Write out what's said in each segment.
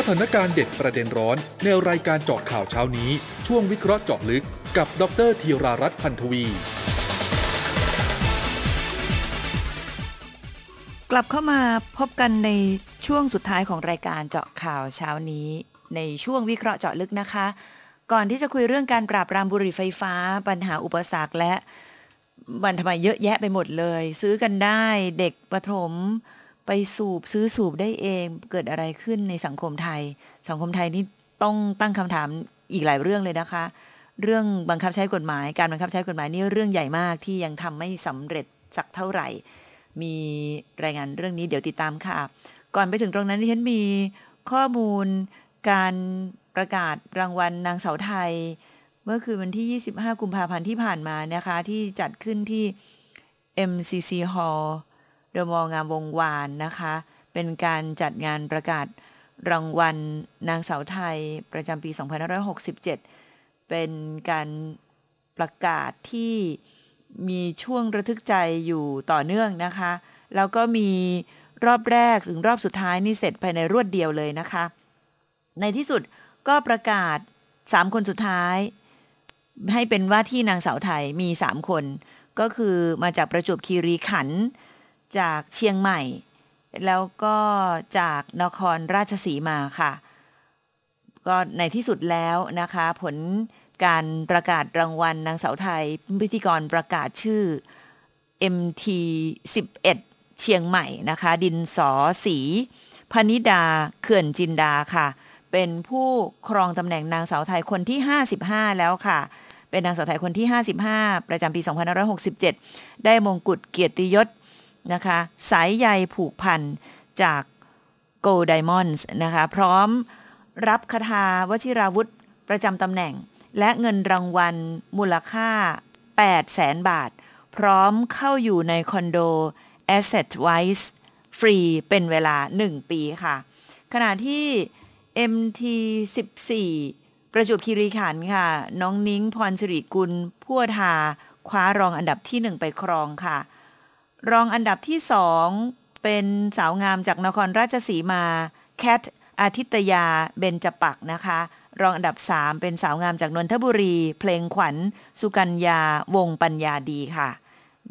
สถานการณ์เด็ดประเด็นร้อนในรายการเจาะข่าวเช้านี้ ช่วงวิเคราะห์เจาะลึกกับดรธีรารัตน์พันธวี กลับเข้ามาพบกันในช่วงสุดท้ายของรายการเจาะข่าวเช้านี้ ในช่วงวิเคราะห์เจาะลึกนะคะ ก่อนที่จะคุยเรื่องการปราบปรามบุหรี่ไฟฟ้า ปัญหาอุปสรรคและบันทำไมเยอะแยะไปหมดเลย ซื้อกันได้เด็กประถม ไปสูบซื้อสูบได้เองเกิดอะไรขึ้นในสังคมไทย สังคมไทยนี่ต้องตั้งคำถามอีกหลายเรื่องเลยนะคะ เรื่องบังคับใช้กฎหมาย การบังคับใช้กฎหมายนี่เรื่องใหญ่มากที่ยังทำไม่สำเร็จสักเท่าไหร่ มีรายงานเรื่องนี้เดี๋ยวติดตามค่ะ ก่อนไปถึงตรงนั้นที่ฉันมีข้อมูลการประกาศรางวัลนางสาวไทย เมื่อคืนวันที่ 25 กุมภาพันธ์ที่ผ่านมานะคะ ที่จัดขึ้นที่ MCC Hall เดอะมอลงามวงวานนะคะ เป็นการจัดงานประกาศรางวัลนางสาวไทยประจำปี 2567 เป็นการประกาศที่มีช่วงระทึกใจอยู่ต่อเนื่องนะคะ แล้วก็มีรอบแรกถึงรอบสุดท้ายนี่เสร็จภายในรวดเดียวเลยนะคะ ในที่สุดก็ประกาศ 3 คนสุดท้าย ให้เป็นว่าที่นางสาวไทยมี 3 คน ก็คือมาจากประจวบคีรีขันธ์ จากเชียงใหม่ แล้วก็จากนครราชสีมาค่ะ ก็ในที่สุดแล้วนะคะ ผลการประกาศรางวัลนางสาวไทย พิธีกรประกาศชื่อ MT 11 เชียงใหม่นะคะ ดินสอสีพนิดาเขื่อนจินดาค่ะ เป็นผู้ครองตำแหน่งนางสาวไทยคนที่ 55 แล้วค่ะ เป็นนางสาวไทยคนที่ 55 ประจำปี 2567 ได้มงกุฎเกียรติยศ นะคะ สายใยผูกพันจาก Go Diamonds นะคะ พร้อมรับคาถาวชิราวุธประจำตำแหน่ง และเงินรางวัลมูลค่า8แสนบาท พร้อมเข้าอยู่ในคอนโด Asset Wise ฟรีเป็นเวลา 1 ปีค่ะ ขณะที่ MT 14 ประจวบคีรีขันธ์ค่ะ น้องนิ้งพรสิริกุลพัวทา คว้ารองอันดับที่ 1 ไปครองค่ะ รองอันดับที่2เป็นสาวงามจากนครราชสีมา แคทอาทิตยาเบญจปักนะคะ รองอันดับ 3 เป็นสาวงามจากนนทบุรี เพลงขวัญ สุกัญญาวงปัญญาดีค่ะ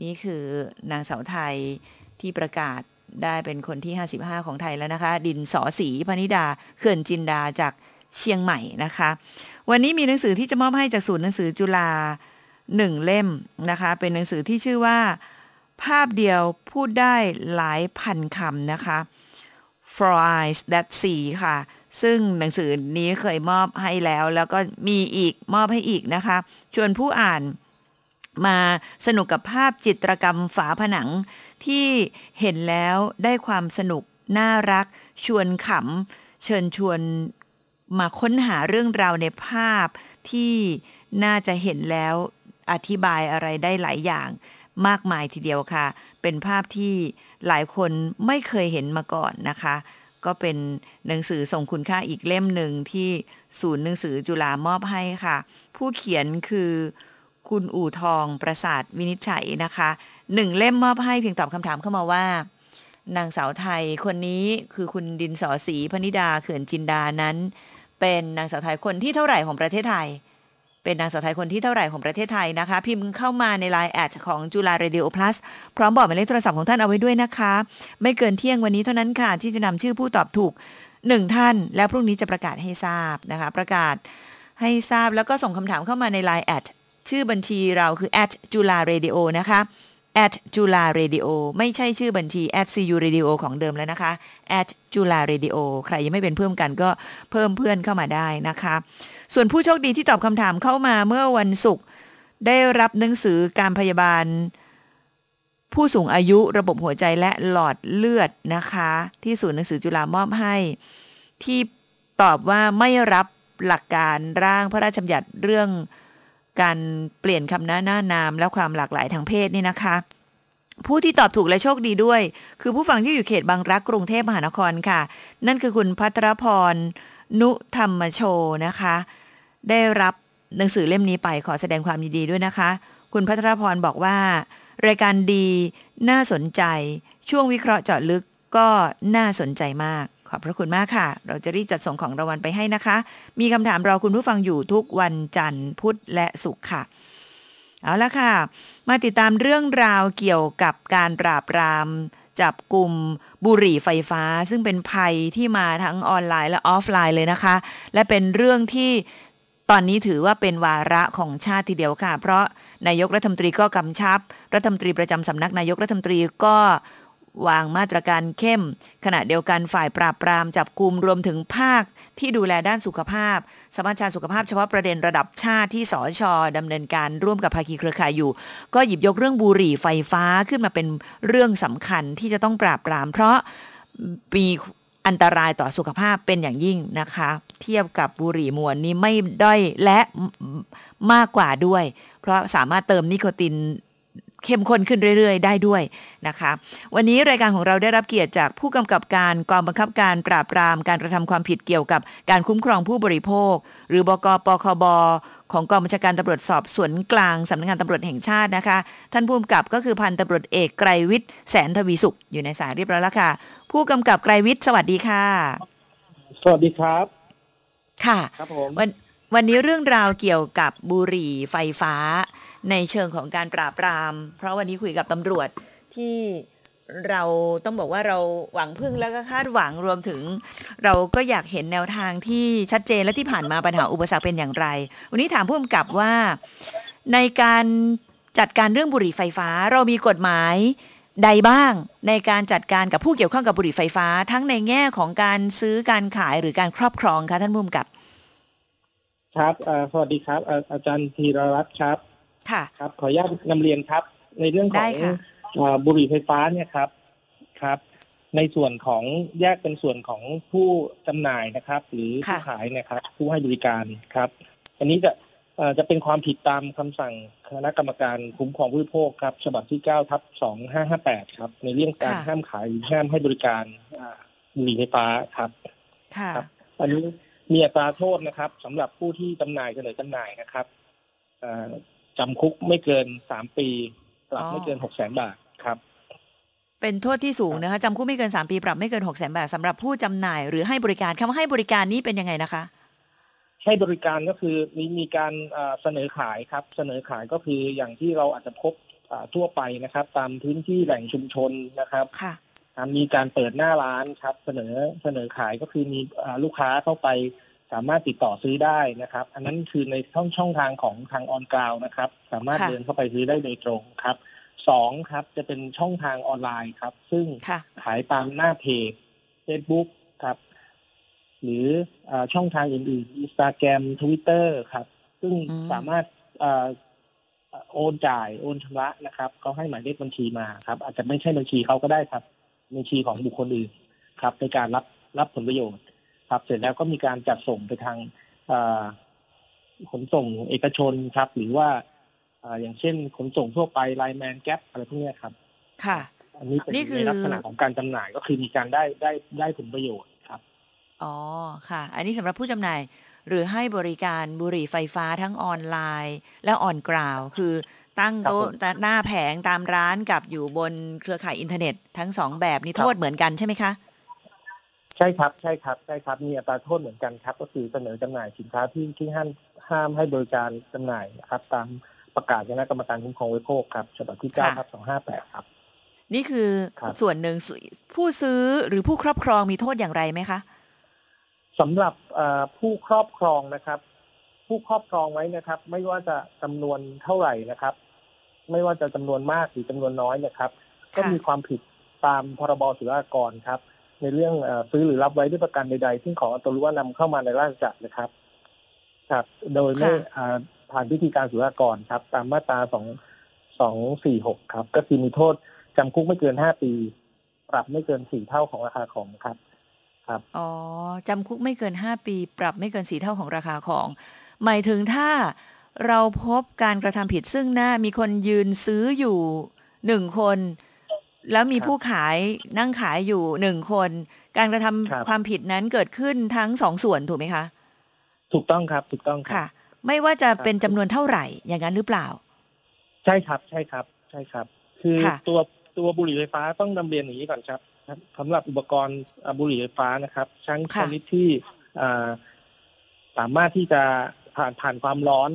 นี่คือนางสาวไทยที่ประกาศได้เป็นคนที่ 55 ของไทยแล้วนะคะ ดินสอสีพนิดา เขื่อนจินดาจากเชียงใหม่นะคะ วันนี้มีหนังสือที่จะมอบให้จากศูนย์หนังสือจุฬาหนึ่งเล่มนะคะ เป็นหนังสือที่ชื่อว่า ภาพเดียวพูดได้หลายพันคำนะคะ For Eyes That See ค่ะ ซึ่งหนังสือนี้เคยมอบให้แล้ว แล้วก็มีอีกมอบให้อีกนะคะ ชวนผู้อ่านมาสนุกกับภาพจิตรกรรมฝาผนังที่เห็นแล้วได้ความสนุกน่ารัก ชวนขำ เชิญชวนมาค้นหาเรื่องราวในภาพที่น่าจะเห็นแล้วอธิบายอะไรได้หลายอย่าง มากมายทีเดียวค่ะ เป็นภาพที่หลายคนไม่เคยเห็นมาก่อนนะคะ ก็เป็นหนังสือส่งคุณค่าอีกเล่มหนึ่งที่ศูนย์หนังสือจุฬามอบให้ค่ะ ผู้เขียนคือคุณอู่ทองประสาทวินิจฉัยนะคะหนึ่งเล่มมอบให้เพียงตอบคำถามเข้ามาว่า นางสาวไทยคนนี้คือคุณดินสอสีพนิดาเขื่อนจินดานั้น เป็นนางสาวไทยคนที่เท่าไหร่ของประเทศไทย เป็นนางสาวไทยคนที่เท่าไหร่ของประเทศไทยนะคะ พิมพ์เข้ามาในไลน์ at ของจุฬา Radio Plus พร้อมบอกหมายเลขโทรศัพท์ของท่านเอาไว้ด้วยนะคะ ไม่เกินเที่ยงวันนี้เท่านั้นค่ะ ที่จะนำชื่อผู้ตอบถูกหนึ่งท่าน แล้วพรุ่งนี้จะประกาศให้ทราบนะคะ ประกาศให้ทราบแล้วก็ส่งคำถามเข้ามาในไลน์แอดชื่อบัญชีเราคือ at จุฬาเรดิโอนะคะ at จุฬาเรดิโอไม่ใช่ชื่อบัญชี at cu radio ของเดิมแล้วนะคะ at จุฬาเรดิโอใครยังไม่เป็นเพื่อนกันก็เพิ่มเพื่อนเข้ามาได้นะคะ ส่วนผู้โชคดีที่ตอบคำถามเข้ามาเมื่อวันศุกร์ได้รับหนังสือการพยาบาล ผู้สูงอายุระบบหัวใจและหลอดเลือดนะคะ ที่ศูนย์หนังสือจุฬามอบให้ ที่ตอบว่าไม่รับหลักการร่างพระราชบัญญัติเรื่อง การเปลี่ยนคำหน้าหน้านาม และความหลากหลายทางเพศนี่นะคะ ผู้ที่ตอบถูกและโชคดีด้วย คือผู้ฟังที่อยู่เขตบางรักกรุงเทพมหานครค่ะ นั่นคือคุณพัทรพร นุธรรมโชนะคะ ได้รับหนังสือเล่มนี้ไปขอแสดงความยินดีด้วยนะคะ คุณพัทรพรบอกว่า รายการดี น่าสนใจ ช่วงวิเคราะห์เจาะลึกก็น่าสนใจมาก ขอบพระคุณมากค่ะ เราจะรีบจัดส่งของรางวัลไปให้นะคะ มีคำถามรอคุณผู้ฟังอยู่ทุกวันจันทร์พุธและศุกร์ค่ะ เอาละค่ะ มาติดตามเรื่องราวเกี่ยวกับการปราบปราม จับกลุ่มบุหรี่ไฟฟ้า ซึ่งเป็นภัยที่มาทั้งออนไลน์และออฟไลน์เลยนะคะ และเป็นเรื่องที่ตอนนี้ถือว่าเป็นวาระของชาติทีเดียวค่ะ เพราะนายกรัฐมนตรีก็กำชับ รัฐมนตรีประจำสำนักนายกรัฐมนตรีก็ วางมาตรการเข้ม ขณะเดียวกันฝ่ายปราบปรามจับกลุ่มรวมถึงภาคที่ดูแลด้านสุขภาพ สมัชชาสุขภาพเฉพาะประเด็นระดับชาติที่สอชอดำเนินการร่วมกับภาคีเครือข่ายอยู่ ก็หยิบยกเรื่องบุหรี่ไฟฟ้าขึ้นมาเป็นเรื่องสำคัญที่จะต้องปราบปราม เพราะมีอันตรายต่อสุขภาพเป็นอย่างยิ่งนะคะ เทียบกับบุหรี่มวนนี้ไม่ด้อยและมากกว่าด้วย เพราะสามารถเติมนิโคติน เข้มข้นขึ้นเรื่อยๆ ได้ด้วยนะคะ วันนี้รายการของเราได้รับเกียรติจากผู้กำกับการกองบังคับการปราบปรามการกระทำความผิดเกี่ยวกับการคุ้มครองผู้บริโภค หรือบกปคบของกองบัญชาการตำรวจสอบสวนกลางสำนักงานตำรวจแห่งชาตินะคะ ท่านผู้กำกับก็คือพันตำรวจเอกไกรวิทย์แสนทวีสุขอยู่ในสายเรียบร้อยแล้วค่ะ ผู้กำกับไกรวิทย์สวัสดีค่ะ สวัสดีครับ ค่ะครับผมวันวันนี้เรื่องราวเกี่ยวกับบุหรี่ไฟฟ้า ในเชิงของการปราบปราม เพราะวันนี้คุยกับตำรวจที่เราต้องบอกว่าเราหวังพึ่งแล้วก็คาดหวังรวมถึง เราก็อยากเห็นแนวทางที่ชัดเจนและที่ผ่านมาปัญหาอุปสรรคเป็นอย่างไร วันนี้ถามผู้กำกับว่า ในการจัดการเรื่องบุหรี่ไฟฟ้า เรามีกฎหมายใดบ้าง ในการจัดการกับผู้เกี่ยวข้องกับบุหรี่ไฟฟ้า ทั้งในแง่ของการซื้อการขายหรือการครอบครองคะท่านผู้กำกับ ครับสวัสดีครับ อาจารย์ธีรรัตน์ครับ ค่ะ ครับ ขออนุญาตนำเรียนครับ ในเรื่องขได้องค่ะเอ่อบุหรี่ไฟฟ้าเนี่ยครับครับ ในส่วนของแยกเป็นส่วนของผู้จำหน่ายนะครับ หรือผู้ขายนะครับ ผู้ให้บริการครับ อันนี้จะเอ่อจะเป็นความผิดตามคำสั่งคณะกรรมการคุ้มครองผู้บริโภคครับฉบับที่9ทับ2558 ครับ ในเรื่องการห้ามขายหรือห้ามให้บริการอ่าบุหรี่ไฟฟ้าครับค่ะครับอันนี้มีอัตราโทษนะครับสำหรับผู้ที่จำหน่ายเสนอจำหน่ายนะครับเอ่อ จำคุกไม่เกินสามปีปรับอ๋อไม่เกินหกแสนบาทครับเป็นโทษที่สูงนะคะจำคุกไม่เกิน 3 ปีปรับไม่เกิน6 0 0 0 0บาทสำหรับผู้จำหน่าย หรือให้บริการคำว่าให้บริการนี้เป็นยังไงนะคะ ให้บริการก็คือมีมีการเอ่อเสนอขายครับ เสนอขายก็คืออย่างที่เราอาจจะพบอ่าทั่วไปนะครับ ตามพื้นที่แหล่งชุมชนนะครับค่ะอ่ามีการเปิดหน้าร้านครับ เสนอเสนอขายก็คือมีอ่าลูกค้าเข้าไป สามารถติดต่อซื้อได้นะครับ อันนั้นคือในช่องช่องทางของทางออนกราวนะครับ สามารถค่ะเดินเข้าไปซื้อได้โดยตรงครับสองครับจะเป็นช่องทางออนไลน์ครับ ซึ่งค่ะขายตามหน้าเพจ Facebook ครับ หรืออาช่องทางอื่นๆ Instagram Twitter ครับ ซึ่งอืมสามารถอ่าโอนจ่ายโอนชำระนะครับเขาให้หมายเลขบัญชีมาครับ อาจจะไม่ใช่บัญชีเขาก็ได้ครับ บัญชีของบุคคลอื่นครับ ในการรับรับผลประโยชน์ ครับ เสร็จแล้วก็มีการจัดส่งไปทางอ่าขนส่งเอกชนครับ หรือว่าอ่าอย่างเช่นขนส่งทั่วไปไลแมนแก๊ปอะไรพวกเนี้ยครับ ค่ะ อันนี้เป็นนี่คือในลักษณะของการจำหน่ายก็คือมีการได้ได้ได้ผลประโยชน์ครับ อ๋อค่ะ อันนี้สำหรับผู้จำหน่าย หรือให้บริการบุหรี่ไฟฟ้าทั้งออนไลน์ และออนกราวคือตั้งโต๊ะครับผมหน้าแผงตามร้านกับอยู่บนเครือข่ายอินเทอร์เน็ตทั้งสองแบบนี้ครับโทษเหมือนกันใช่ไหมคะ ใช่ครับใช่ครับใช่ครับมีอัตราโทษเหมือนกันครับ ก็คือเสนอจำหน่ายสินค้าที่ที่ห้ามห้ามให้บริการจำหน่ายนะครับ ตามประกาศคณะกรรมการคุ้มครองผู้บริโภคครับฉบับที่เก้าค่ะทับสองห้าแปดครับ นี่คือครับส่วนหนึ่งส่วนผู้ซื้อหรือผู้ครอบครองมีโทษอย่างไรไหมคะสำหรับเอ่อผู้ครอบครองนะครับ ผู้ครอบครองไว้นะครับ ไม่ว่าจะจำนวนเท่าไหร่นะครับ ไม่ว่าจะจำนวนมากหรือจำนวนน้อยนะครับ ก็มีความผิดตามพรบศุลกากรครับ ในเรื่องเออซื้อหรือรับไว้ด้วยประกันใดๆซึ่งของอัตรู้ว่านำเข้ามาในราชจักรนะครับ ครับ โดยไม่ค่ะอ่าผ่านพิธีการศุลกากรครับ ตามมาตราสองสองสี่หกครับ ก็คือมีโทษจำคุกไม่เกินห้าปี ปรับไม่เกินสี่เท่าของราคาของครับ ครับ อ๋อจำคุกไม่เกิน5ปี ปรับไม่เกินสีเท่าของราคาของ หมายถึงถ้าเราพบการกระทำผิดซึ่งหน้ามีคนยืนซื้ออยู่หนึ่งคน แล้วมีครับผู้ขายนั่งขายอยู่หนึ่งคน การกระทำครับความผิดนั้นเกิดขึ้นทั้งสองส่วนถูกไหมคะ ถูกต้องครับ ถูกต้องครับค่ะ ไม่ว่าจะเป็นจำนวนเท่าไหร่ อย่างนั้นหรือเปล่า ใช่ครับ ใช่ครับ ใช่ครับ คือค่ะตัวตัวบุหรี่ไฟฟ้าต้องนำเรียนอย่างนี้ก่อนครับสำหรับอุปกรณ์บุหรี่ไฟฟ้านะครับชั้นชนิดที่สามารถที่จะผ่านผ่านความร้อน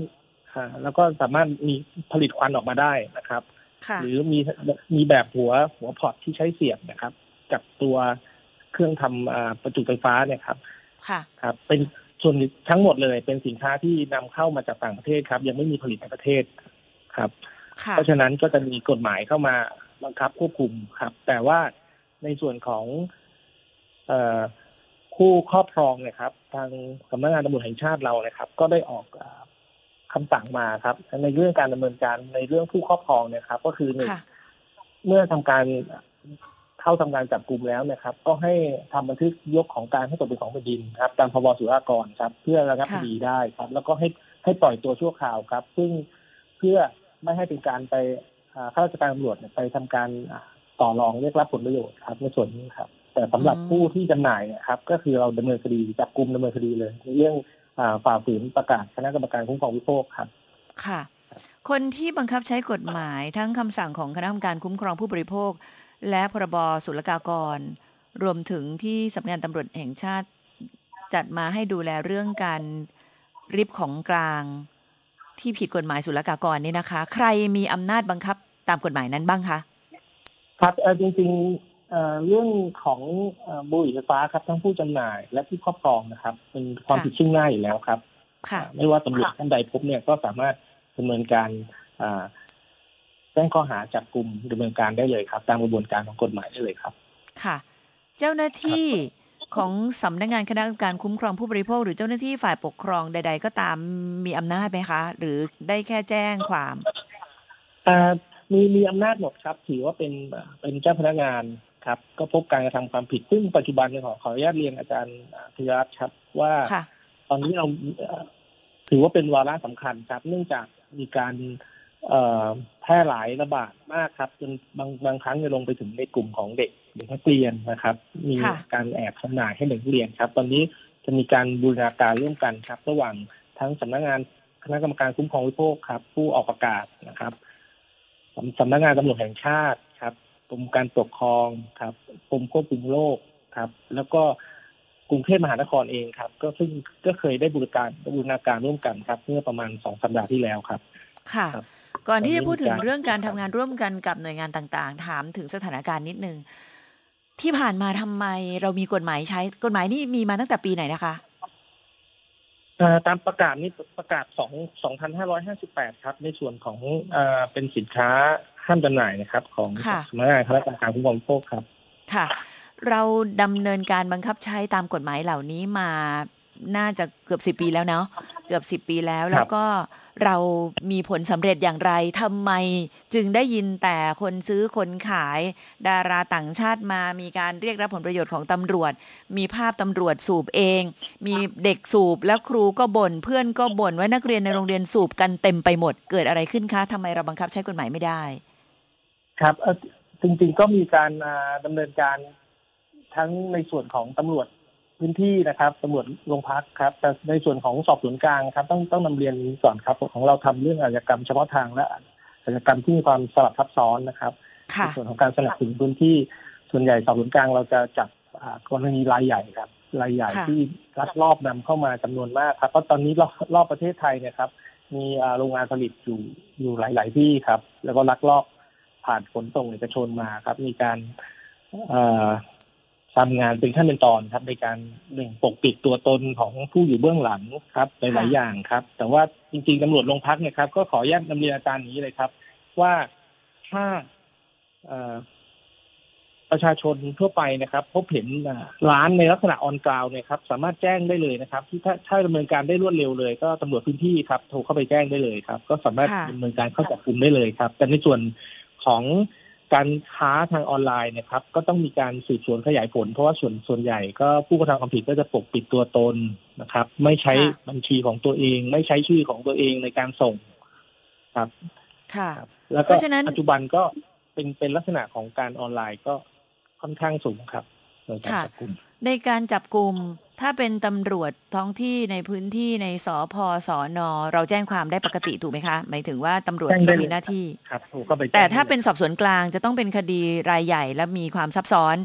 แล้วก็สามารถมีผลิตควันออกมาได้นะครับ หรือมีมีแบบหัวหัวพอร์ตที่ใช้เสียบนะครับ กับตัวเครื่องทำประจุไฟฟ้าเนี่ยครับ ค่ะครับ เป็นส่วนทั้งหมดเลยเป็นสินค้าที่นำเข้ามาจากต่างประเทศครับ ยังไม่มีผลิตในประเทศครับ เพราะฉะนั้นก็จะมีกฎหมายเข้ามาบังคับควบคุมครับ แต่ว่าในส่วนของเอผู้ครอบครองเนี่ยครับ ทางสำนักงานตำรวจแห่งชาติเรานะครับ ก็ได้ออก คำสั่งมาครับ ในเรื่องการดำเนินการในเรื่องผู้ครอบครองเนี่ยครับ ก็คือหนึ่งเมื่อทำการเข้าทำการจับกลุ่มแล้วนะครับ ก็ให้ทำบันทึกยกของการให้ตกเป็นของแผ่นดินครับตามพบสุรากรครับ เพื่อระงับคดีได้ครับ แล้วก็ให้ให้ปล่อยตัวชั่วคราวครับ ซึ่งเพื่อไม่ให้เป็นการไปข้าราชการตำรวจไปทำการต่อรองเรียกรับผลประโยชน์ครับในส่วนนี้ครับ แต่สำหรับผู้ที่จำหน่ายเนี่ยครับ ก็คือเราดำเนินคดีจับกลุ่มดำเนินคดีเลยในเรื่อง ฝ่าฝืนประกาศคณะกรรมการคุ้มครองวิโภคครับ ค่ะ คนที่บังคับใช้กฎหมายทั้งคำสั่งของคณะกรรมการคุ้มครองผู้บริโภค และพรบศุลกากร รวมถึงที่สำนักงานตำรวจแห่งชาติ จัดมาให้ดูแลเรื่องการริบของกลางที่ผิดกฎหมายศุลกากรนี่นะคะ ใครมีอำนาจบังคับตามกฎหมายนั้นบ้างคะครับจริงๆ เรื่องของบุหรี่ไฟฟ้าครับทั้งผู้จำหน่ายและผู้ครอบครองนะครับ เป็นความผิดซึ่งหน้าอยู่แล้วครับไม่ว่าตำรวจท่านใดพบเนี่ยก็สามารถดำเนินการแจ้งข้อหาจับกลุ่มดำเนินการได้เลยครับ ตามกระบวนการของกฎหมายได้เลยครับ ค่ะ เจ้าหน้าที่ของสำนักงานคณะกรรมการคุ้มครองผู้บริโภค หรือเจ้าหน้าที่ฝ่ายปกครองใด ๆ ก็ตามมีอำนาจไหมคะ หรือได้แค่แจ้งความมีมีอำนาจหมดครับ ถือว่าเป็นเป็นเจ้าพนักงาน ครับ ก็พบการกระทำความผิดซึ่งปัจจุบันเนี่ยขอขออนุญาตเรียนอาจารย์ธีรัตน์ครับ ว่าตอนนี้เราถือว่าเป็นวาระสำคัญครับ เนื่องจากมีการแพร่หลายระบาดมากครับจนบางบางครั้งจะลงไปถึงในกลุ่มของเด็กเด็กนักเรียนนะครับ มีการแอบจำหน่ายให้เด็กเรียนครับ ตอนนี้จะมีการบูรณาการร่วมกันครับ ระหว่างทั้งสำนักงานคณะกรรมการคุ้มครองวิโภคครับ ผู้ออกประกาศนะครับสำนักงานตำรวจแห่งชาติครับ กรมการปกครองครับกรมควบคุมโรคครับ แล้วก็กรุงเทพมหานครเองครับ ก็ซึ่งก็เคยได้บริการบูรณาการร่วมกันครับ เมื่อประมาณสองสัปดาห์ที่แล้วครับ ค่ะ ก่อนที่จะพูดถึงเรื่องการทำงานร่วมกันกับหน่วยงานต่างๆ ถามถึงสถานการณ์นิดนึง ที่ผ่านมาทำไมเรามีกฎหมายใช้กฎหมายนี่มีมาตั้งแต่ปีไหนนะคะตามประกาศนี้ประกาศสองสองพันห้าร้อยห้าสิบแปดครับ ในส่วนของอเป็นสินค้า ห้ามจำหน่ายนะครับ ของสำนักงานคณะกรรมการคุ้มครองผู้บริโภคครับ ค่ะ เราดำเนินการบังคับใช้ตามกฎหมายเหล่านี้มาน่าจะเกือบสิบปีแล้วเนาะเกือบสิบปีแล้วแล้วก็เรามีผลสำเร็จอย่างไรทำไมจึงได้ยินแต่คนซื้อคนขาย ดาราต่างชาติมา มีการเรียกรับผลประโยชน์ของตำรวจ มีภาพตำรวจสูบเอง มีเด็กสูบแล้วครูก็บน่นเพื่อนก็บ่นว่านักเรียนในโรงเรียนสูบกันเต็มไปหมด เกิดอะไรขึ้นคะทำไมเราบังคับใช้กฎหมายไม่ได้ ครับจริงๆก็มีการดำเนินการทั้งในส่วนของตำรวจพื้นที่นะครับตำรวจโรงพักครับ แต่ในส่วนของสอบสวนกลางครับ ต้องต้องนำเรียนก่อนครับ ของเราทำเรื่องอาชญากรรมเฉพาะทางและอาชญากรรมที่มีความสลับซับซ้อนนะครับในส่วนของการสนับสนุนพื้นที่ส่วนใหญ่สอบสวนกลางเราจะจับกรณีรายใหญ่ครับรายใหญ่ที่ลักลอบนำเข้ามาจำนวนมากครับเพราะตอนนี้รอบรอบประเทศไทยเนี่ยครับ มีโรงงานผลิตอยู่อยู่หลาย ๆ ที่ครับ แล้วก็ลักลอบ ผ่านขนส่งเอกชนมาครับ มีการทำงานเป็นขั้นเป็นตอนครับ ในการหนึ่งปกปิดตัวตนของผู้อยู่เบื้องหลังครับหลายๆอย่างครับ แต่ว่าจริงๆตำรวจโรงพักเนี่ยครับ ก็ขอแยกดำเนินอาการนี้เลยครับ ว่าถ้าประชาชนทั่วไปนะครับ พบเห็นร้านในลักษณะออนกราวเนี่ยครับ สามารถแจ้งได้เลยนะครับ ที่ถ้าถ้าดำเนินการได้รวดเร็วเลย ก็ตำรวจพื้นที่ครับโทรเข้าไปแจ้งได้เลยครับ ก็สามารถดำเนินการเข้าจับกลุ่มได้เลยครับ แต่ในส่วน ของการค้าทางออนไลน์นะครับ ก็ต้องมีการสืบสวนขยายผล เพราะว่าส่วนส่วนใหญ่ก็ผู้กระทำความผิดก็จะปกปิดตัวตนนะครับ ไม่ใช้บัญชีของตัวเอง ไม่ใช้ชื่อของตัวเองในการส่งครับ ค่ะ แล้วก็ปัจจุบันก็เป็นเป็นลักษณะของการออนไลน์ก็ค่อนข้างสูงครับ ในในการจับกลุ่มในการจับกลุ่มถ้าเป็นตำรวจท้องที่ในพื้นที่ในสพสอนอเราแจ้งความได้ปกติถูกไหมคะ หมายถึงว่าตำรวจมีหน้าที่ครับก็ไปแต่ถ้าเป็นสอบสวนกลางจะต้องเป็นคดีรายใหญ่และมีความซับซ้อน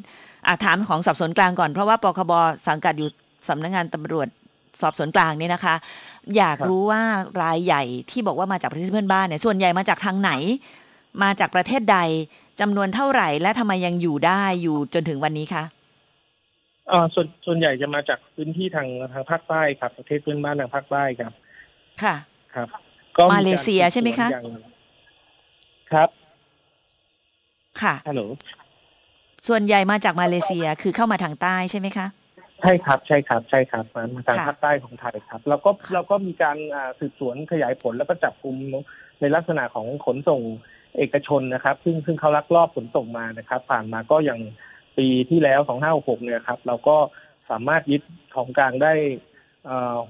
อาถามของสอบสวนกลางก่อนเพราะว่าปคบสังกัดอยู่สำนักงานตำรวจสอบสวนกลางนี่นะคะ อยากรู้ว่ารายใหญ่ที่บอกว่ามาจากประเทศเพื่อนบ้านเนี่ยส่วนใหญ่มาจากทางไหน มาจากประเทศใดจำนวนเท่าไหร่ และทำไมยังอยู่ได้อยู่จนถึงวันนี้คะ อ่าส่วนส่วนใหญ่จะมาจากพื้นที่ทางทางภาคใต้ครับ ประเทศเพื่อนบ้านทางภาคใต้ครับ ค่ะครับ ก็มาเลเซียใช่ไหมคะครับ ค่ะฮัลโหลส่วนใหญ่มาจากมาเลเซียคือเข้ามาทางใต้ใช่ไหมคะใช่ครับใช่ครับใช่ครับมาทางภาคใต้ของไทยครับ แล้วก็เราก็มีการสืบสวนขยายผลแล้วก็จับกลุ่มในลักษณะของขนส่งเอกชนนะครับ ซึ่งซึ่งเขาลักลอบขนส่งมานะครับ ผ่านมาก็ยัง ปีที่แล้วของห้าหกเนี่ยครับ เราก็สามารถยึดของกลางได้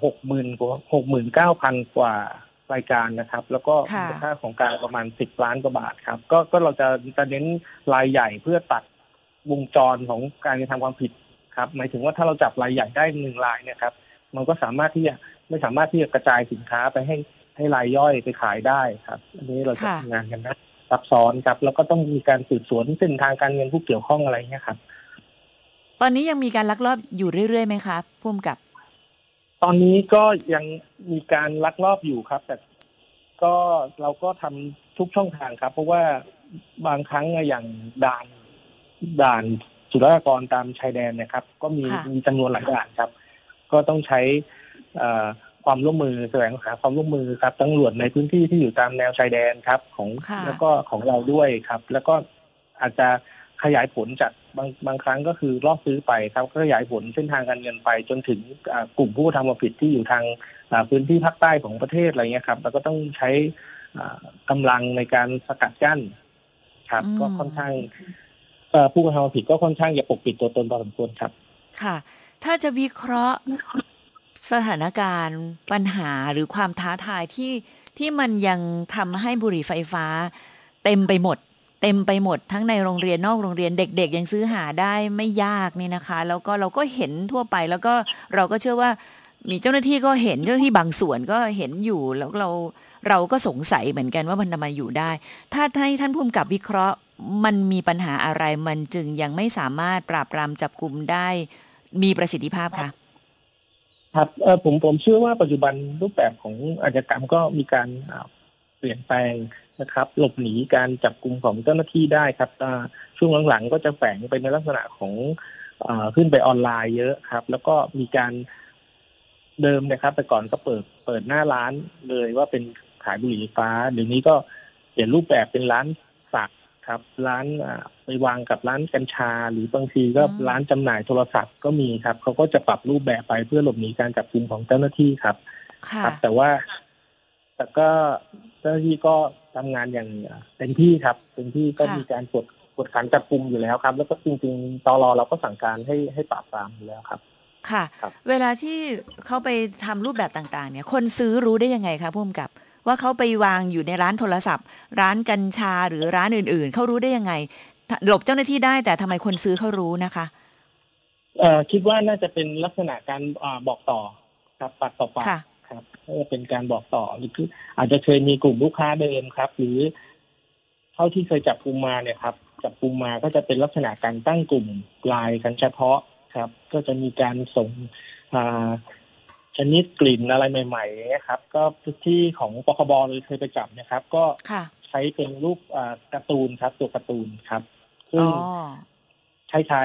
หกหมื่นกว่าหกหมื่นเก้าพันกว่ารายการนะครับ แล้วก็มูลค่าของกลางประมาณสิบล้านกว่าบาทครับ ก็ก็เราจะจะเน้นรายใหญ่เพื่อตัดวงจรของการกระทำความผิดครับ หมายถึงว่าถ้าเราจับรายใหญ่ได้หนึ่งรายเนี่ยครับ มันก็สามารถที่จะไม่สามารถที่จะกระจายสินค้าไปให้ให้รายย่อยไปขายได้ครับ อันนี้เราจะทำงานกันนะ ซับซ้อนครับ แล้วก็ต้องมีการสืบสวนเส้นทางการเงินผู้เกี่ยวข้องอะไรเงี้ยครับ ตอนนี้ยังมีการลักลอบอยู่เรื่อยๆไหมครับพุ่มกับ ตอนนี้ก็ยังมีการลักลอบอยู่ครับ แต่ก็เราก็ทำทุกช่องทางครับ เพราะว่าบางครั้งอย่างด่านด่านสุรากรตามชายแดนนะครับ ก็มีมีจำนวนหลายด่านครับ ก็ต้องใช้ ความร่วมมือแสวงหาความร่วมมือครับตำรวจในพื้นที่ที่อยู่ตามแนวชายแดนครับของแล้วก็ของเราด้วยครับ แล้วก็อาจจะขยายผลจากบางบางครั้งก็คือรอบซื้อไปครับก็ขยายผลเส้นทางการเงินไป จนถึงกลุ่มผู้ทำความผิดที่อยู่ทางพื้นที่ภาคใต้ของประเทศอะไรเงี้ยครับ แล้วก็ต้องใช้กำลังในการสกัดกั้นครับ ก็ค่อนข้างผู้กระทำความผิดก็ค่อนข้างจะปกปิดตัวตนพอสมควรครับ ค่ะ ถ้าจะวิเคราะห์ สถานการณ์ปัญหาหรือความท้าทายที่ที่มันยังทำให้บุหรี่ไฟฟ้า เต็มไปหมด เต็มไปหมด ทั้งในโรงเรียนนอกโรงเรียนเด็ก ๆ ยังซื้อหาได้ไม่ยากนี่นะคะ แล้วก็เราก็เห็นทั่วไปแล้วก็เราก็เชื่อว่ามีเจ้าหน้าที่ก็เห็นเจ้าหน้าที่บางส่วนก็เห็นอยู่แล้วเราเราก็สงสัยเหมือนกันว่ามันทำไมอยู่ได้ ถ้าให้ท่านผู้กำกับวิเคราะห์มันมีปัญหาอะไรมันจึงยังไม่สามารถปราบปรามจับกลุ่มได้ มีประสิทธิภาพคะ ครับเออผมผมเชื่อว่าปัจจุบันรูปแบบของอาชญากรรมก็มีการเปลี่ยนแปลงนะครับ หลบหนีการจับกลุ่มของเจ้าหน้าที่ได้ครับช่วงหลังๆก็จะแฝงไปในลักษณะของอขึ้นไปออนไลน์เยอะครับ แล้วก็มีการเดิมนะครับ แต่ก่อนก็เปิดเปิดหน้าร้านเลยว่าเป็นขายบุหรี่ไฟฟ้าเดี๋ยวนี้ก็เปลี่ยนรูปแบบเป็นร้าน ครับ ร้านไปวางกับร้านกัญชา หรือบางทีก็ร้านจำหน่ายโทรศัพท์ก็มีครับเขาก็จะปรับรูปแบบไปเพื่อหลบหนีการจับกุมของเจ้าหน้าที่ครับครับ แต่ว่า แต่ก็เจ้าหน้าที่ก็ทำงานอย่างเต็มที่ครับเต็มที่ก็มีการกดกดขันจับกุมอยู่แล้วครับ แล้วก็จริงๆตอรอเราก็สั่งการให้ให้ปราบปรามอยู่แล้วครับค่ะ เวลาที่เขาไปทำรูปแบบต่าง ๆ เนี่ย คนซื้อรู้ได้ยังไงคะพุ่มกับ ว่าเขาไปวางอยู่ในร้านโทรศัพท์ ร้านกัญชาหรือร้านอื่น ๆ เขารู้ได้ยังไง หลบเจ้าหน้าที่ได้แต่ทำไมคนซื้อเขารู้นะคะเอ่อคิดว่าน่าจะเป็นลักษณะการอบอกต่อครับปัดต่อปากครับน่าจะเป็นการบอกต่อหรือคืออาจจะเคยมีกลุ่มลูกค้าเดิมครับ หรือเท่าที่เคยจับกลุ่มมาเนี่ยครับ จับกลุ่มมาก็จะเป็นลักษณะการตั้งกลุ่มลายกันเฉพาะครับ ก็จะมีการส่ง ชนิดกลิ่นอะไรใหม่ๆครับ ก็ที่ของปคบเลยเคยไปจับนะครับ ก็ใช้เป็นรูปการ์ตูนครับ ตัวการ์ตูนครับ ซึ่งใช้ใช้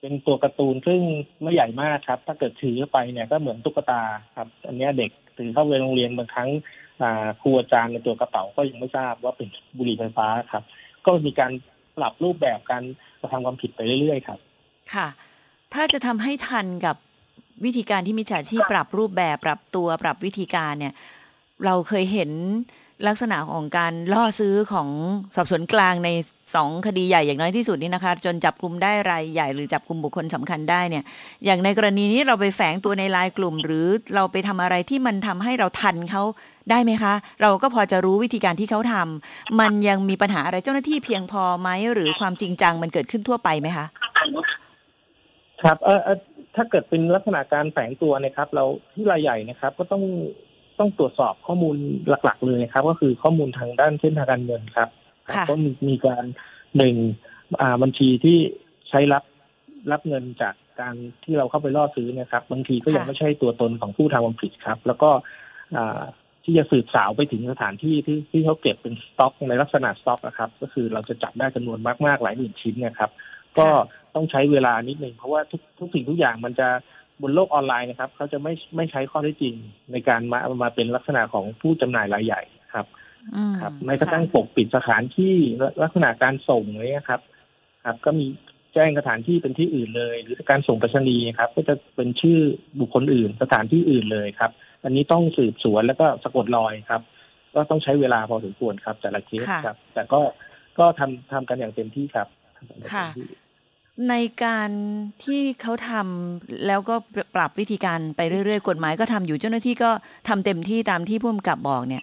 เป็นตัวการ์ตูนซึ่งไม่ใหญ่มากครับ ถ้าเกิดถือไปเนี่ยก็เหมือนตุ๊กตาครับ อันนี้เด็กถือเข้าไปโรงเรียนบางครั้งครูอาจารย์ในตัวกระเป๋าก็ยังไม่ทราบว่าเป็นบุหรี่ไฟฟ้าครับ ก็มีการปรับรูปแบบการกระทำความผิดไปเรื่อยๆ ครับ ค่ะ ถ้าจะทำให้ทันกับ วิธีการที่มิจฉาชีพปรับรูปแบบปรับตัวปรับวิธีการเนี่ย เราเคยเห็นลักษณะของการล่อซื้อของสอบสวนกลางในสองคดีใหญ่อย่างน้อยที่สุดนี่นะคะ จนจับกลุ่มได้รายใหญ่หรือจับกลุ่มบุคคลสำคัญได้เนี่ย อย่างในกรณีนี้เราไปแฝงตัวในลายกลุ่ม หรือเราไปทำอะไรที่มันทำให้เราทันเขาได้ไหมคะ เราก็พอจะรู้วิธีการที่เขาทำมันยังมีปัญหาอะไรเจ้าหน้าที่เพียงพอไหมหรือความจริงจังมันเกิดขึ้นทั่วไปไหมคะ ครับเออ ถ้าเกิดเป็นลักษณะการแฝงตัวนะครับ เราที่รายใหญ่นะครับ ก็ต้องต้องตรวจสอบข้อมูลหลัก ๆ เลยครับ ก็คือข้อมูลทางด้านเส้นทางการเงินครับก็มีมีการหนึ่งบัญชีที่ใช้รับรับเงินจากการที่เราเข้าไปล่อซื้อนะครับ บางทีก็ยังไม่ใช่ตัวตนของผู้ทำความผิดครับ แล้วก็ที่จะสืบสาวไปถึงสถานที่ที่ที่เขาเก็บเป็นสต็อกในลักษณะสต็อกนะครับ ก็คือเราจะจับได้จำนวนมากๆหลายหมื่นชิ้นนะครับ ก็ ต้องใช้เวลานิดนึงเพราะว่าทุกทุกสิ่งทุกอย่างมันจะบนโลกออนไลน์นะครับเขาจะไม่ไม่ใช้ข้อเท็จจริงในการมามาเป็นลักษณะของผู้จำหน่ายรายใหญ่ครับครับไม่กระทั่งปกปิดสถานที่ลักษณะการส่งเลยครับ ครับ ก็มีแจ้งสถานที่เป็นที่อื่นเลย หรือการส่งไปรษณีย์ครับ ก็จะเป็นชื่อบุคคลอื่น สถานที่อื่นเลยครับ อันนี้ต้องสืบสวนแล้วก็สะกดรอยครับ ก็ต้องใช้เวลาพอสมควรครับ แต่ละเคสครับ แต่ก็ก็ทำทำกันอย่างเต็มที่ครับค่ะ ในการที่เขาทำแล้วก็ปรับวิธีการไปเรื่อยๆ กฎหมายก็ทำอยู่เจ้าหน้าที่ก็ทำเต็มที่ตามที่ผู้กำกับบอกเนี่ย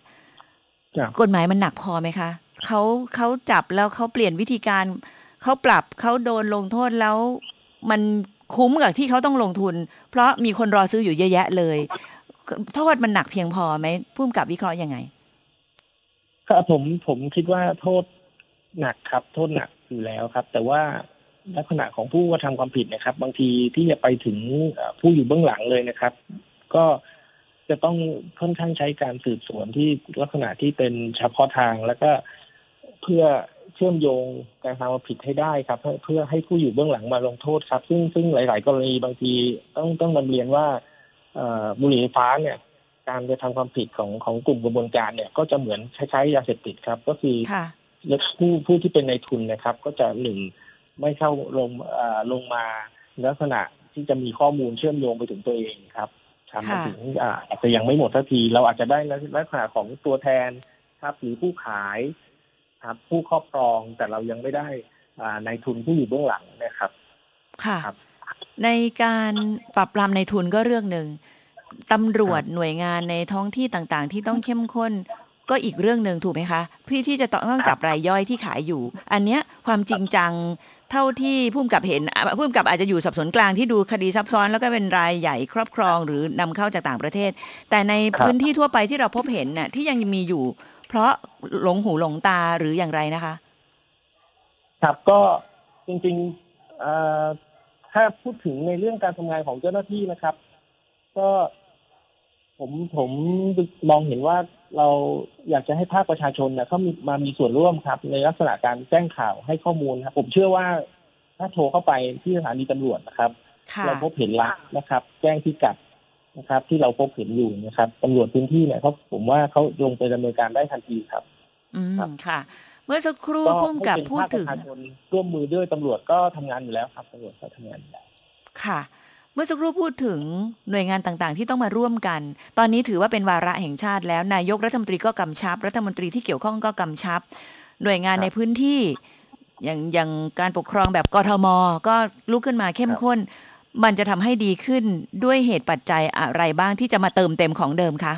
กฎหมายมันหนักพอไหมคะเขาเขาจับแล้วเขาเปลี่ยนวิธีการเขาปรับเขาโดนลงโทษแล้ว มันคุ้มกับที่เขาต้องลงทุน เพราะมีคนรอซื้ออยู่เยอะแยะเลย โทษมันหนักเพียงพอไหมผู้กำกับวิเคราะห์ยังไงครับผมผมคิดว่าโทษหนักครับ โทษหนักอยู่แล้วครับ แต่ว่า ลักษณะของผู้กระทำความผิดนะครับ บางทีที่จะไปถึงผู้อยู่เบื้องหลังเลยนะครับ ก็จะต้องค่อนข้างใช้การสืบสวนที่ลักษณะที่เป็นเฉพาะทางแล้วก็เพื่อเชื่อมโยงการทำความผิดให้ได้ครับ เพื่อเพื่อให้ผู้อยู่เบื้องหลังมาลงโทษครับ ซึ่งซึ่งหลาย ๆ กรณีบางทีต้องต้องนำเรียนว่าบุหรี่ไฟฟ้าเนี่ย การกระทำความผิดของของกลุ่มกระบวนการเนี่ย ก็จะเหมือนคล้ายๆยาเสพติดครับ ก็คือผู้ผู้ที่เป็นในทุนนะครับ ก็จะหนึ่ง ไม่เข้าลงลงมาลักษณะที่จะมีข้อมูลเชื่อมโยงไปถึงตัวเองครับทำมาถึงอาจจะยังไม่หมดทันที เราอาจจะได้ลักษณะของตัวแทนครับหรือผู้ขายครับ ผู้ครอบครองแต่เรายังไม่ได้ในทุนผู้อยู่เบื้องหลังนะครับ ค่ะในการปรับปรามในทุนก็เรื่องหนึ่งตำรวจหน่วยงานในท้องที่ต่างๆ ที่ต้องเข้มข้นก็อีกเรื่องหนึ่งถูกไหมคะพี่ที่จะต้องจับรายย่อยที่ขายอยู่ อันเนี้ยความจริงจัง เท่าที่พุ่มกับเห็นพุ่มกับอาจจะอยู่สับสนกลางที่ดูคดีซับซ้อน แล้วก็เป็นรายใหญ่ครอบครองหรือนำเข้าจากต่างประเทศ แต่ในพื้นที่ทั่วไปที่เราพบเห็นน่ะที่ยังมีอยู่ เพราะหลงหูหลงตาหรืออย่างไรนะคะ ครับก็จริงๆถ้าพูดถึงในเรื่องการทำงานของเจ้าหน้าที่นะครับ ก็ผมผมมองเห็นว่า เราอยากจะให้ภาคประชาชนเนี่ยเขามีมามีส่วนร่วมครับ ในลักษณะการแจ้งข่าวให้ข้อมูลครับ ผมเชื่อว่าถ้าโทรเข้าไปที่สถานีตำรวจนะครับ เราพบเห็นละนะครับ แจ้งที่กัดนะครับ ที่เราพบเห็นอยู่นะครับตำรวจพื้นที่เนี่ยเขาผมว่าเขาลงไปดำเนินการได้ทันทีครับ อืมค่ะ เมื่อสักครู่พุ่มกับพูดถึงประชาชนร่วมมือด้วยตำรวจก็ทำงานอยู่แล้วครับตำรวจก็ทำงานอยู่แล้วค่ะ เมื่อสักครู่พูดถึงหน่วยงานต่างๆ ที่ต้องมาร่วมกัน ตอนนี้ถือว่าเป็นวาระแห่งชาติแล้วนายกรัฐมนตรีก็กำชับ รัฐมนตรีที่เกี่ยวข้องก็กำชับ หน่วยงานในพื้นที่ อย่างอย่างการปกครองแบบกทม ก็ลุกขึ้นมาเข้มข้น มันจะทำให้ดีขึ้นด้วยเหตุปัจจัยอะไรบ้างที่จะมาเติมเต็มของเดิมคะ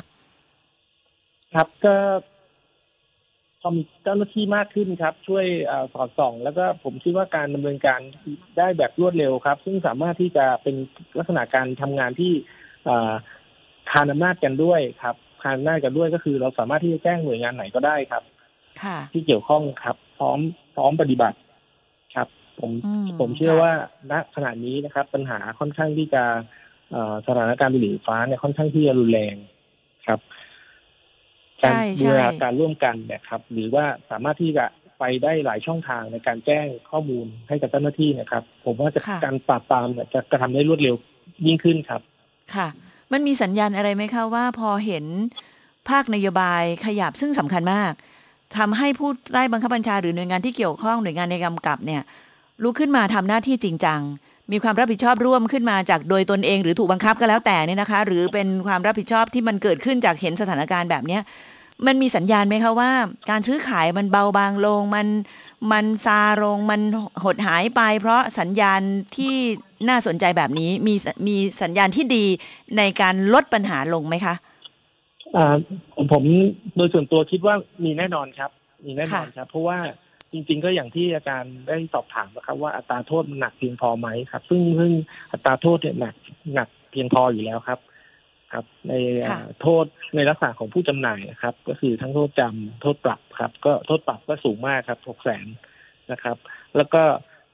ครับก็ พอมีเจ้าหน้าที่มากขึ้นครับ ช่วยสอดส่อง แล้วก็ผมคิดว่าการดำเนินการได้แบบรวดเร็วครับ ซึ่งสามารถที่จะเป็นลักษณะการทำงานที่ทานอำนาจกันด้วยครับทานอำนาจกันด้วยก็คือเราสามารถที่จะแจ้งหน่วยงานไหนก็ได้ครับที่เกี่ยวข้องครับ พร้อมพร้อมปฏิบัติครับ ผมผมเชื่อว่าณขณะนี้นะครับ ปัญหาค่อนข้างที่จะสถานการณ์บุหรี่ฟ้าเนี่ยค่อนข้างที่จะรุนแรงครับ การบูรณาการร่วมกันเนี่ยครับ หรือว่าสามารถที่จะไปได้หลายช่องทางในการแจ้งข้อมูลให้กับเจ้าหน้าที่นะครับ ผมว่าจะการปราบปรามเนี่ยจะกระทำได้รวดเร็วยิ่งขึ้นครับ ค่ะ มันมีสัญญาณอะไรไหมคะว่าพอเห็นภาคนโยบายขยับซึ่งสำคัญมากทำให้ผู้ใต้บังคับบัญชาหรือหน่วยงานที่เกี่ยวข้องหน่วยงานในกำกับเนี่ยลุกขึ้นมาทำหน้าที่จริงจัง มีความรับผิดชอบร่วมขึ้นมาจากโดยตนเอง หรือถูกบังคับก็แล้วแต่เนี่ยนะคะ หรือเป็นความรับผิดชอบที่มันเกิดขึ้นจากเห็นสถานการณ์แบบเนี้ยมันมีสัญญาณไหมคะว่า การซื้อขายมันเบาบางลง มันมันซาลงมันหดหายไป เพราะสัญญาณที่น่าสนใจแบบนี้มีมีสัญญาณที่ดีในการลดปัญหาลงไหมคะอ่าผมโดยส่วนตัวคิดว่ามีแน่นอนครับ มีแน่นอนครับ เพราะว่า จริงๆก็อย่างที่อาจารย์ได้สอบถามนะครับ ว่าอัตราโทษมันหนักเพียงพอไหมครับ ซึ่งซึ่งอัตราโทษเนี่ยหนักหนักเพียงพออยู่แล้วครับ ครับ ในโทษในลักษณะของผู้จำหน่ายนะครับ ก็คือทั้งโทษจำโทษปรับครับ ก็โทษปรับก็สูงมากครับหกแสนนะครับ แล้วก็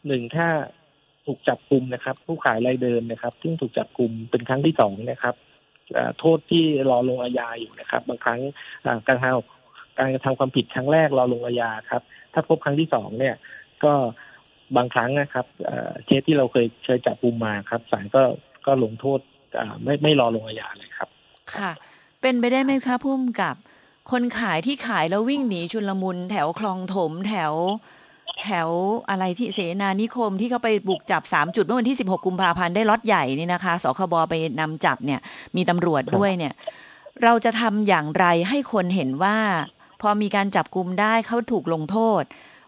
หนึ่งถ้าถูกจับกลุ่มนะครับ ผู้ขายรายเดิมนะครับ ซึ่งถูกจับกลุ่มเป็นครั้งที่สองนะครับโทษที่รอลงอาญาอยู่นะครับ บางครั้งการทำการกระทำความผิดครั้งแรกรอลงอาญาครับ ถ้าพบครั้งที่สองเนี่ย ก็บางครั้งนะครับเคสที่เราเคยเคยจับกลุ่มมาครับศาลก็ก็ลงโทษไม่ไม่รอลงอาญาเลยครับ ค่ะ เป็นไปได้ไหมคะพุ่มกับ คนขายที่ขายแล้ววิ่งหนีชุนลมุนแถวคลองถมแถว แถวอะไรที่เสนานิคมที่เขาไปบุกจับ3จุดเมื่อวันที่16กุมภาพันธ์ได้ล็อตใหญ่นี่นะคะสคบไปนำจับเนี่ย มีตำรวจด้วยเนี่ย เราจะทำอย่างไรให้คนเห็นว่า พอมีการจับกลุ่มได้เขาถูกลงโทษ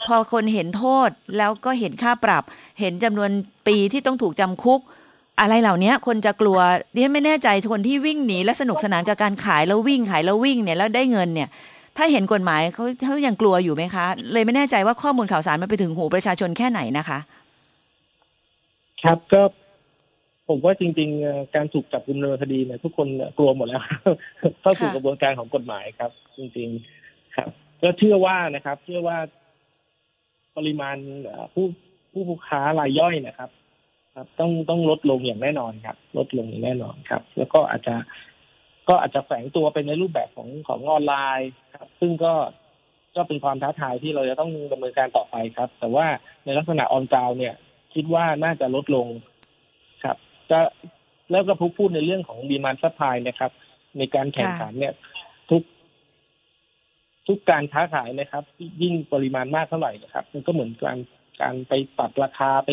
พอคนเห็นโทษแล้วก็เห็นค่าปรับ เห็นจำนวนปีที่ต้องถูกจำคุก อะไรเหล่านี้คนจะกลัวเรียนไม่แน่ใจคนที่วิ่งหนีและสนุกสนานกับการขายแล้ววิ่งขายแล้ววิ่งเนี่ยแล้วได้เงินเนี่ยถ้าเห็นกฎหมายเขาเขายังกลัวอยู่ไหมคะ เลยไม่แน่ใจว่าข้อมูลข่าวสารมันไปถึงหูประชาชนแค่ไหนนะคะ ครับก็ผมว่าจริง ๆ การถูกจับกุมเนินคดีเนี่ยทุกคนกลัวหมดแล้วเข้าสู่กระบวนการของกฎหมายครับ จริงๆ ครับ ก็เชื่อว่านะครับ เชื่อว่าปริมาณผู้ผู้ผู้ค้ารายย่อยนะครับ ครับ ต้องต้องลดลงอย่างแน่นอนครับ ลดลงอย่างแน่นอนครับ แล้วก็อาจจะก็อาจจะแฝงตัวเป็นในรูปแบบของของออนไลน์ครับ ซึ่งก็ก็เป็นความท้าทายที่เราจะต้องดำเนินการต่อไปครับ แต่ว่าในลักษณะ on ground เนี่ย คิดว่าน่าจะลดลงครับ จะแล้วก็พูดในเรื่องของ demand supply นะครับ ในการแข่งขันเนี่ย ทุกทุกการค้าขายนะครับ ยิ่งปริมาณมากเท่าไหร่นะครับ มันก็เหมือนการการไปปรับราคาไป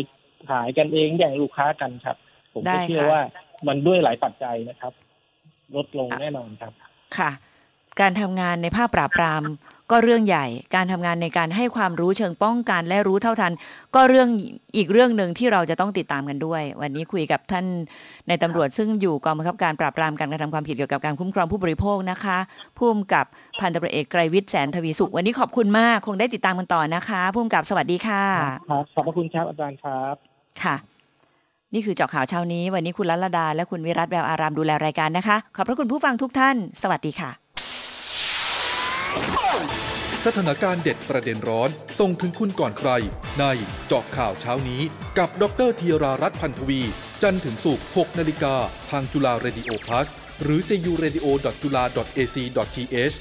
ขายกันเองแย่งลูกค้ากันครับ ผมก็เชื่อว่ามันด้วยหลายปัจจัยนะครับ ลดลงแน่นอนครับค่ะ การทำงานในภาคปราบปราม ก็เรื่องใหญ่ การทำงานในการให้ความรู้เชิงป้องกันและรู้เท่าทัน ก็เรื่องอีกเรื่องหนึ่งที่เราจะต้องติดตามกันด้วย วันนี้คุยกับท่านในตำรวจซึ่งอยู่กองบังคับการปราบปรามการกระทำความผิดเกี่ยวกับการคุ้มครองผู้บริโภคนะคะผู้กำกับพันตำรวจเอกไกรวิทย์แสนทวีสุข วันนี้ขอบคุณมากคงได้ติดตามกันต่อนะคะผู้กำกับสวัสดีค่ะครับขอบพระคุณครับอาจารย์ครับค่ะนี่คือเจาะข่าวเช้านี้ วันนี้คุณลัลดาและคุณวิรัตแววอารามดูแลรายการนะคะ ขอบพระคุณผู้ฟังทุกท่าน สวัสดีค่ะ สถานการณ์เด็ดประเด็นร้อน ส่งถึงคุณก่อนใคร ในเจาะข่าวเช้านี้ กับดรธีรารัตน์พันธวี จันทร์ถึงศุกร์6นาฬิกา ทางจุฬาเรดิโอพลัสหรือ c u radio จุฬา ac th